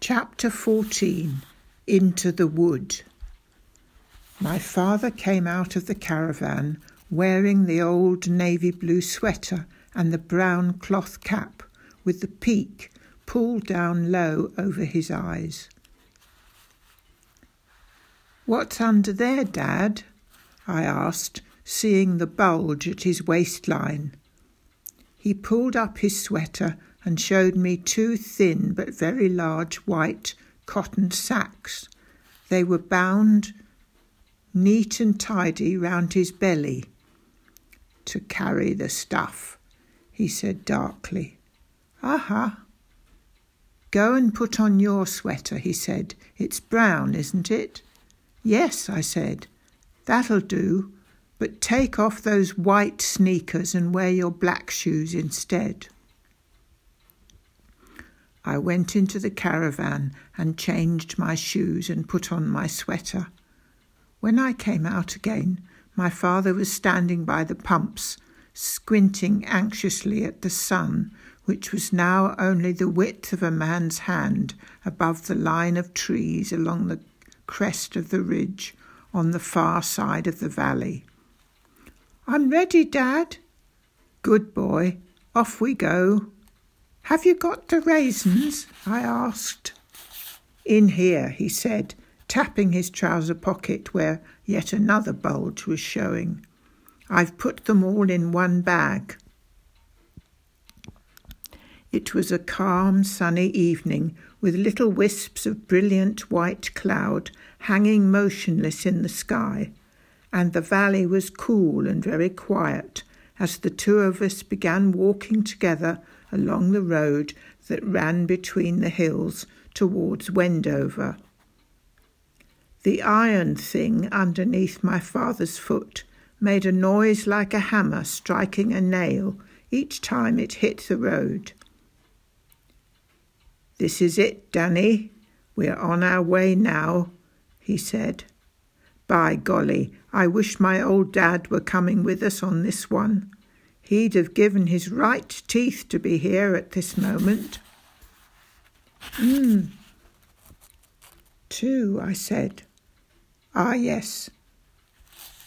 Chapter 14 Into the Wood. My father came out of the caravan wearing the old navy blue sweater and the brown cloth cap with the peak pulled down low over his eyes. What's under there, Dad? I asked, seeing the bulge at his waistline. He pulled up his sweater and showed me two thin but very large white cotton sacks. They were bound neat and tidy round his belly. To carry the stuff, he said darkly. Aha. Go and put on your sweater, he said. It's brown, isn't it? Yes, I said. That'll do, but take off those white sneakers and wear your black shoes instead. I went into the caravan and changed my shoes and put on my sweater. When I came out again, my father was standing by the pumps, squinting anxiously at the sun, which was now only the width of a man's hand above the line of trees along the crest of the ridge on the far side of the valley. I'm ready, Dad. Good boy. Off we go. Have you got the raisins? I asked. In here, he said, tapping his trouser pocket where yet another bulge was showing. I've put them all in one bag. It was a calm, sunny evening with little wisps of brilliant white cloud hanging motionless in the sky, and the valley was cool and very quiet as the two of us began walking together along the road that ran between the hills towards Wendover. The iron thing underneath my father's foot made a noise like a hammer striking a nail each time it hit the road. This is it, Danny. We're on our way now, he said. By golly, I wish my old dad were coming with us on this one. He'd have given his right teeth to be here at this moment. Hmm. Two, I said. Ah, yes,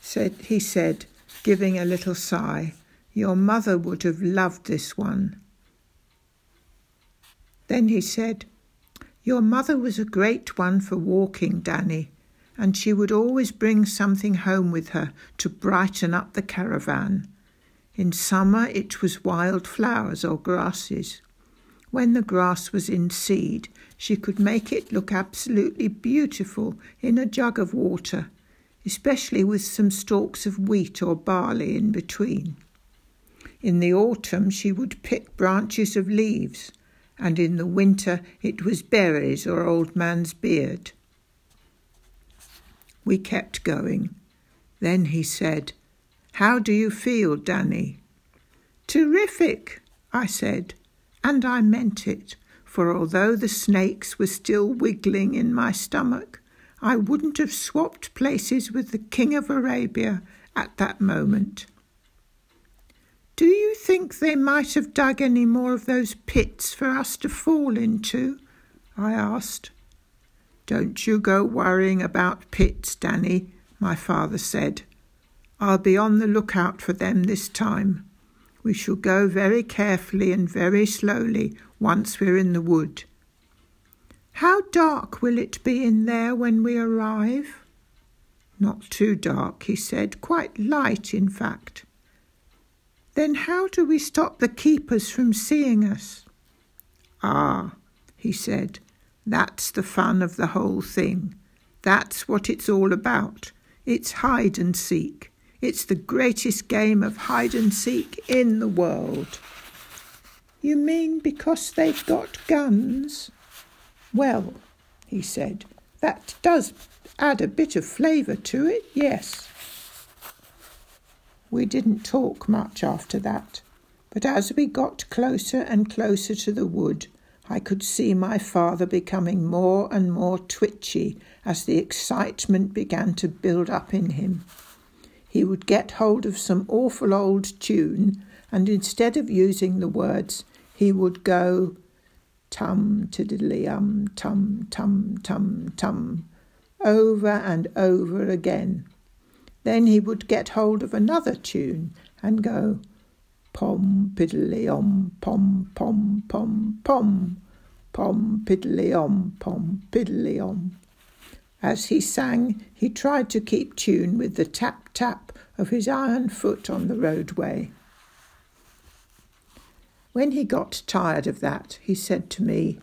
said he said, giving a little sigh. Your mother would have loved this one. Then he said, Your mother was a great one for walking, Danny, and she would always bring something home with her to brighten up the caravan. In summer it was wild flowers or grasses. When the grass was in seed, she could make it look absolutely beautiful in a jug of water, especially with some stalks of wheat or barley in between. In the autumn, she would pick branches of leaves, and in the winter, it was berries or old man's beard. We kept going. Then he said, how do you feel, Danny? Terrific, I said, and I meant it, for although the snakes were still wiggling in my stomach, I wouldn't have swapped places with the King of Arabia at that moment. Do you think they might have dug any more of those pits for us to fall into? I asked. Don't you go worrying about pits, Danny, my father said. I'll be on the lookout for them this time. We shall go very carefully and very slowly once we're in the wood. How dark will it be in there when we arrive? Not too dark, he said, quite light, in fact. Then how do we stop the keepers from seeing us? Ah, he said, that's the fun of the whole thing. That's what it's all about. It's hide and seek. It's the greatest game of hide and seek in the world. You mean because they've got guns? Well, he said, that does add a bit of flavour to it, yes. We didn't talk much after that, but as we got closer and closer to the wood, I could see my father becoming more and more twitchy as the excitement began to build up in him he would get hold of some awful old tune, and instead of using the words, he would go, tum tiddly um tum tum tum tum, over and over again. Then he would get hold of another tune and go pom piddly om pom pom pom pom pom piddly om pom piddly om. As he sang, he tried to keep tune with the tap tap of his iron foot on the roadway. When he got tired of that, he said to me,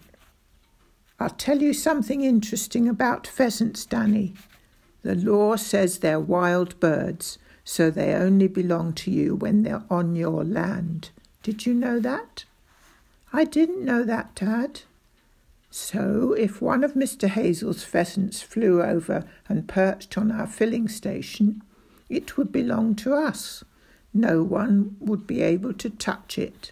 I'll tell you something interesting about pheasants, Danny. The law says they're wild birds, so they only belong to you when they're on your land. Did you know that? I didn't know that, Dad. So, if one of Mr. Hazell's pheasants flew over and perched on our filling station, it would belong to us. No one would be able to touch it.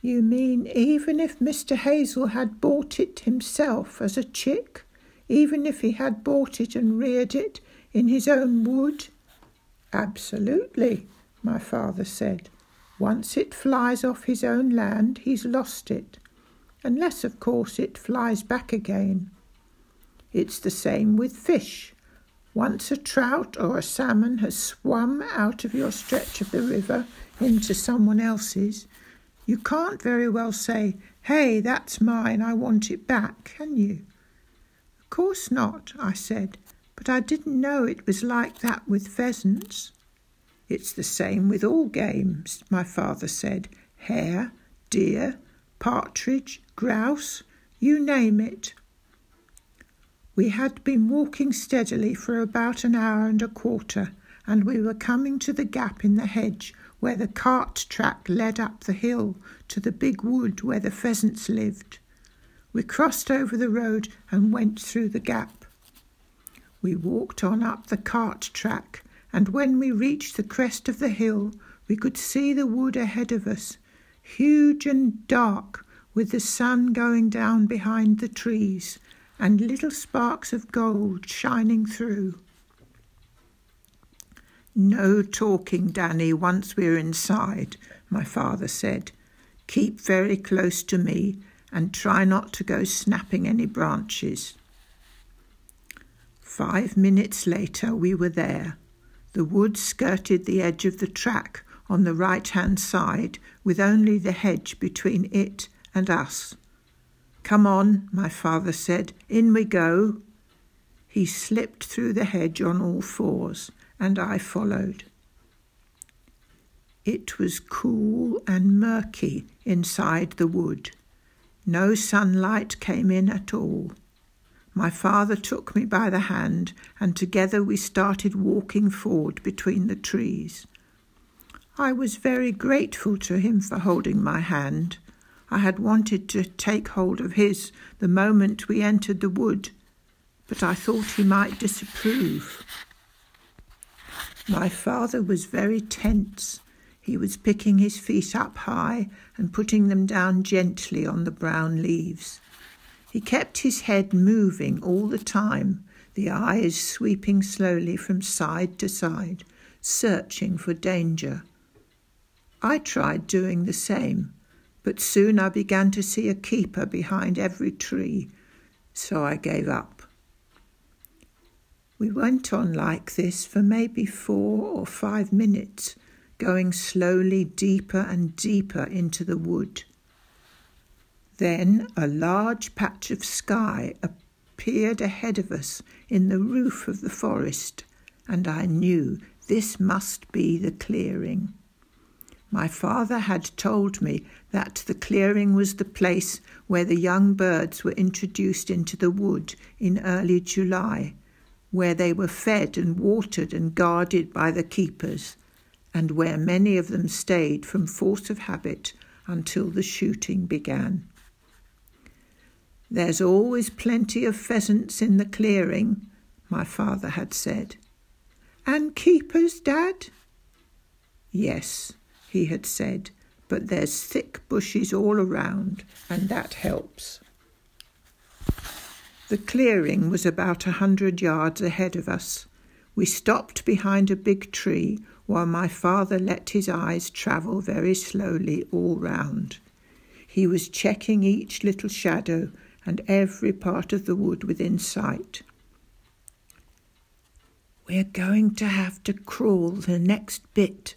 You mean even if Mr. Hazell had bought it himself as a chick? Even if he had bought it and reared it in his own wood? Absolutely, my father said. Once it flies off his own land, he's lost it unless, of course, it flies back again. It's the same with fish. Once a trout or a salmon has swum out of your stretch of the river into someone else's, you can't very well say, Hey, that's mine, I want it back, can you? Of course not, I said, but I didn't know it was like that with pheasants. It's the same with all games, my father said. Hare, deer, partridge, grouse, you name it. We had been walking steadily for about an hour and a quarter, and we were coming to the gap in the hedge where the cart track led up the hill to the big wood where the pheasants lived. We crossed over the road and went through the gap. We walked on up the cart track, and when we reached the crest of the hill, we could see the wood ahead of us, huge and dark, with the sun going down behind the trees and little sparks of gold shining through. No talking, Danny, once we're inside, my father said. Keep very close to me and try not to go snapping any branches. Five minutes later, we were there. The wood skirted the edge of the track on the right hand side, with only the hedge between it and us. Come on, my father said, in we go. He slipped through the hedge on all fours, and I followed. It was cool and murky inside the wood. No sunlight came in at all. My father took me by the hand, and together we started walking forward between the trees. I was very grateful to him for holding my hand. I had wanted to take hold of his the moment we entered the wood, but I thought he might disapprove. My father was very tense. He was picking his feet up high and putting them down gently on the brown leaves. He kept his head moving all the time, the eyes sweeping slowly from side to side, searching for danger. I tried doing the same, but soon I began to see a keeper behind every tree, so I gave up. We went on like this for maybe four or five minutes, going slowly deeper and deeper into the wood. Then a large patch of sky appeared ahead of us in the roof of the forest, and I knew this must be the clearing. My father had told me that the clearing was the place where the young birds were introduced into the wood in early July, where they were fed and watered and guarded by the keepers, and where many of them stayed from force of habit until the shooting began. There's always plenty of pheasants in the clearing, my father had said. And keepers, Dad? Yes, he had said, but there's thick bushes all around, and that helps. The clearing was about a hundred yards ahead of us. We stopped behind a big tree while my father let his eyes travel very slowly all round. He was checking each little shadow and every part of the wood within sight. We're going to have to crawl the next bit,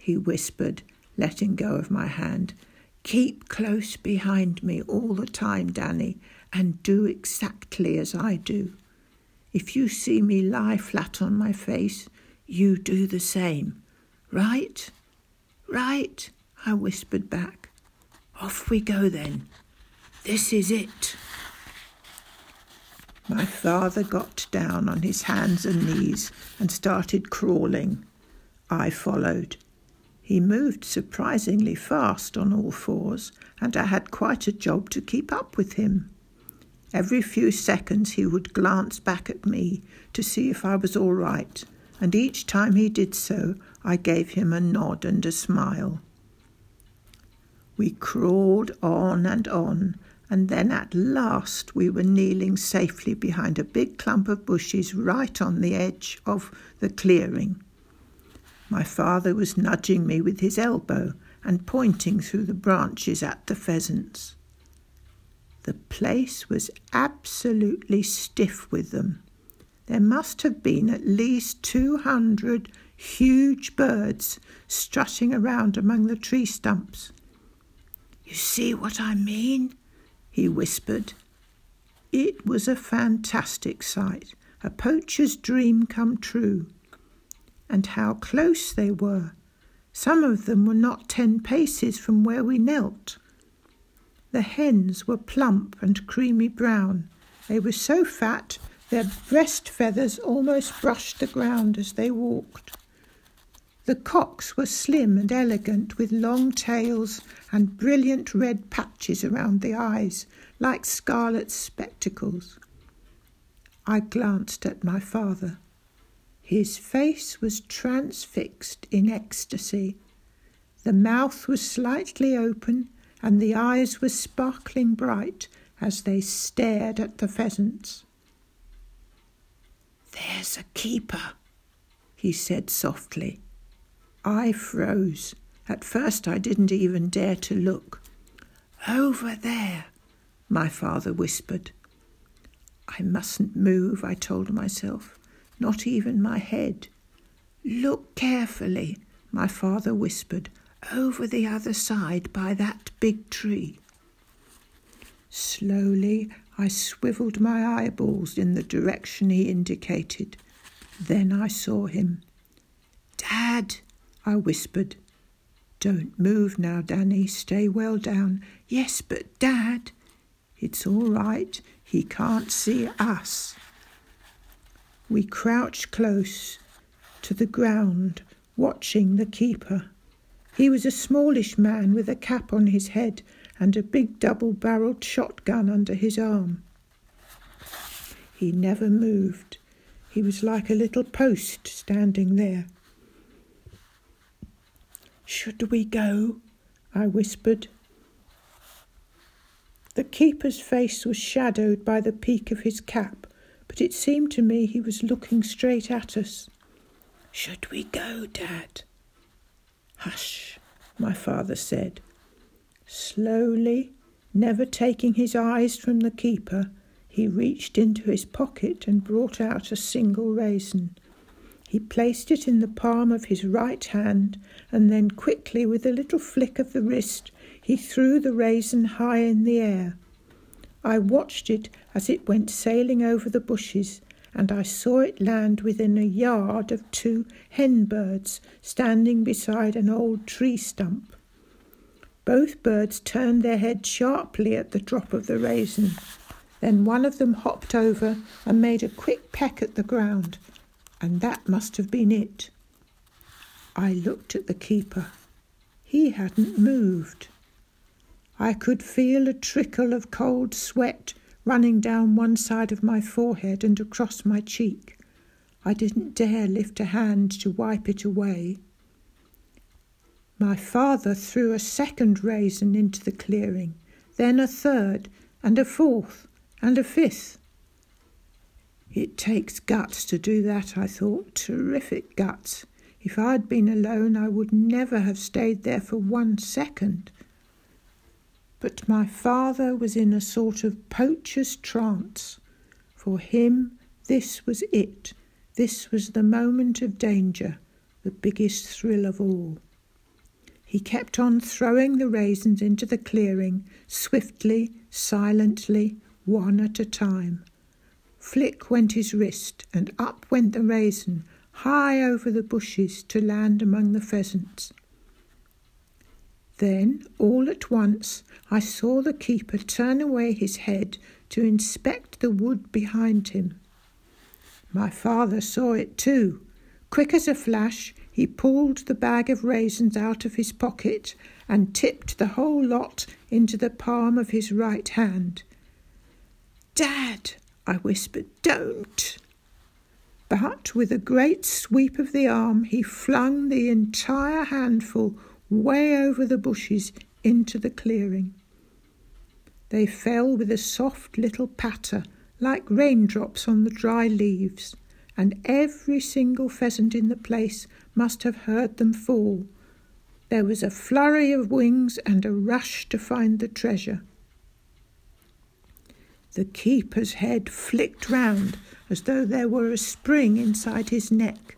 he whispered, letting go of my hand. Keep close behind me all the time, Danny, and do exactly as I do. If you see me lie flat on my face, you do the same. Right? Right? I whispered back. Off we go then. This is it. My father got down on his hands and knees and started crawling. I followed. He moved surprisingly fast on all fours, and I had quite a job to keep up with him. Every few seconds he would glance back at me to see if I was all right, and each time he did so, I gave him a nod and a smile. We crawled on and on, and then at last we were kneeling safely behind a big clump of bushes right on the edge of the clearing. My father was nudging me with his elbow and pointing through the branches at the pheasants. The place was absolutely stiff with them. There must have been at least two hundred huge birds strutting around among the tree stumps. You see what I mean? he whispered. It was a fantastic sight, a poacher's dream come true. And how close they were! Some of them were not ten paces from where we knelt. The hens were plump and creamy brown. They were so fat their breast feathers almost brushed the ground as they walked. The cocks were slim and elegant, with long tails and brilliant red patches around the eyes, like scarlet spectacles. I glanced at my father. His face was transfixed in ecstasy. The mouth was slightly open and the eyes were sparkling bright as they stared at the pheasants. There's a keeper, he said softly. I froze. At first, I didn't even dare to look. Over there, my father whispered. I mustn't move, I told myself, not even my head. Look carefully, my father whispered over the other side by that big tree. Slowly I swiveled my eyeballs in the direction he indicated. Then I saw him. Dad, I whispered. Don't move now, Danny. Stay well down. Yes, but Dad. It's all right. He can't see us. We crouched close to the ground, watching the keeper. He was a smallish man with a cap on his head and a big double barreled shotgun under his arm. He never moved. He was like a little post standing there. Should we go? I whispered. The keeper's face was shadowed by the peak of his cap, it seemed to me he was looking straight at us. Should we go, Dad? Hush, my father said. Slowly, never taking his eyes from the keeper, he reached into his pocket and brought out a single raisin. He placed it in the palm of his right hand, and then quickly, with a little flick of the wrist, he threw the raisin high in the air. I watched it as it went sailing over the bushes, and I saw it land within a yard of two hen birds standing beside an old tree stump. Both birds turned their heads sharply at the drop of the raisin. Then one of them hopped over and made a quick peck at the ground, and that must have been it. I looked at the keeper. He hadn't moved. I could feel a trickle of cold sweat running down one side of my forehead and across my cheek. I didn't dare lift a hand to wipe it away. My father threw a second raisin into the clearing, then a third, and a fourth, and a fifth. It takes guts to do that, I thought. Terrific guts. If I'd been alone, I would never have stayed there for one second. But my father was in a sort of poacher's trance. For him, this was it. This was the moment of danger, the biggest thrill of all. He kept on throwing the raisins into the clearing, swiftly, silently, one at a time. Flick went his wrist, and up went the raisin, high over the bushes to land among the pheasants. Then, all at once, I saw the keeper turn away his head to inspect the wood behind him. My father saw it too. Quick as a flash, he pulled the bag of raisins out of his pocket and tipped the whole lot into the palm of his right hand. Dad, I whispered, don't. But with a great sweep of the arm, he flung the entire handful way over the bushes into the clearing. They fell with a soft little patter, like raindrops on the dry leaves, and every single pheasant in the place must have heard them fall. There was a flurry of wings and a rush to find the treasure. The keeper's head flicked round as though there were a spring inside his neck.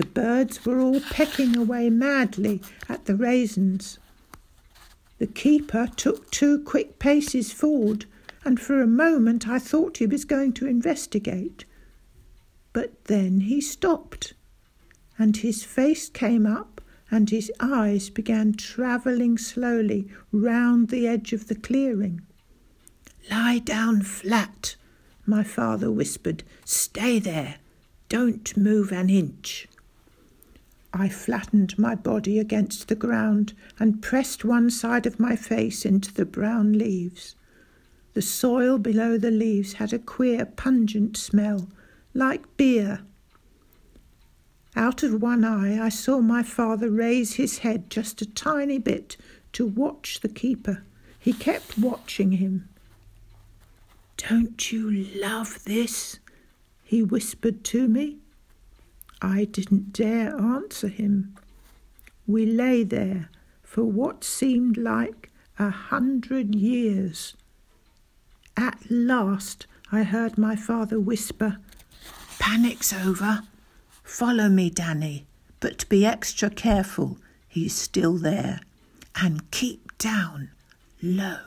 The birds were all pecking away madly at the raisins. The keeper took two quick paces forward, and for a moment I thought he was going to investigate. But then he stopped, and his face came up, and his eyes began travelling slowly round the edge of the clearing. Lie down flat, my father whispered. Stay there. Don't move an inch. I flattened my body against the ground and pressed one side of my face into the brown leaves. The soil below the leaves had a queer, pungent smell, like beer. Out of one eye, I saw my father raise his head just a tiny bit to watch the keeper. He kept watching him. Don't you love this? he whispered to me. I didn't dare answer him. We lay there for what seemed like a hundred years. At last I heard my father whisper, Panic's over. Follow me, Danny, but be extra careful. He's still there. And keep down, low,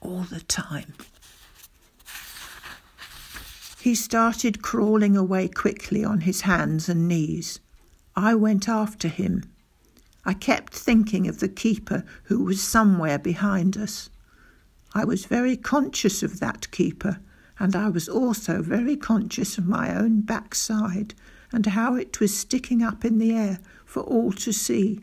all the time. He started crawling away quickly on his hands and knees. I went after him. I kept thinking of the keeper who was somewhere behind us. I was very conscious of that keeper, and I was also very conscious of my own backside and how it was sticking up in the air for all to see.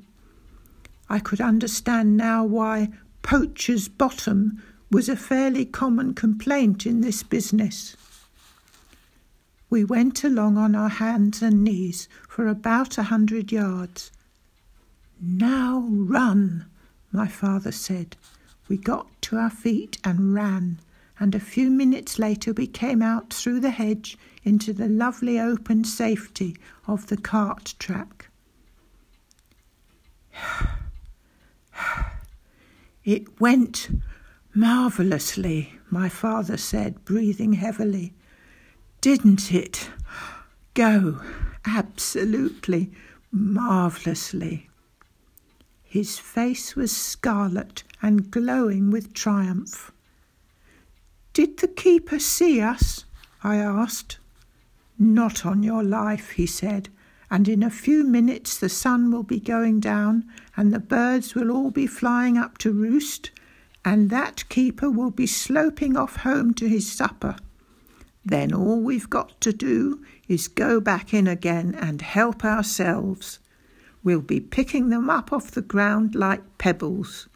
I could understand now why poacher's bottom was a fairly common complaint in this business. We went along on our hands and knees for about a hundred yards. Now run, my father said. We got to our feet and ran, and a few minutes later we came out through the hedge into the lovely open safety of the cart track. It went marvellously, my father said, breathing heavily didn't it? Go absolutely marvellously. His face was scarlet and glowing with triumph. Did the keeper see us? I asked. Not on your life, he said, and in a few minutes the sun will be going down and the birds will all be flying up to roost, and that keeper will be sloping off home to his supper. Then all we've got to do is go back in again and help ourselves. We'll be picking them up off the ground like pebbles.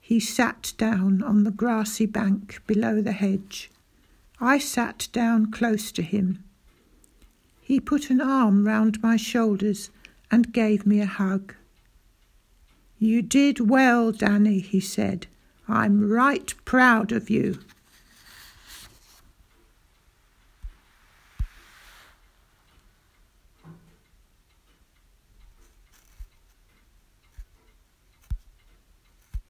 He sat down on the grassy bank below the hedge. I sat down close to him. He put an arm round my shoulders and gave me a hug. You did well, Danny, he said. I'm right proud of you.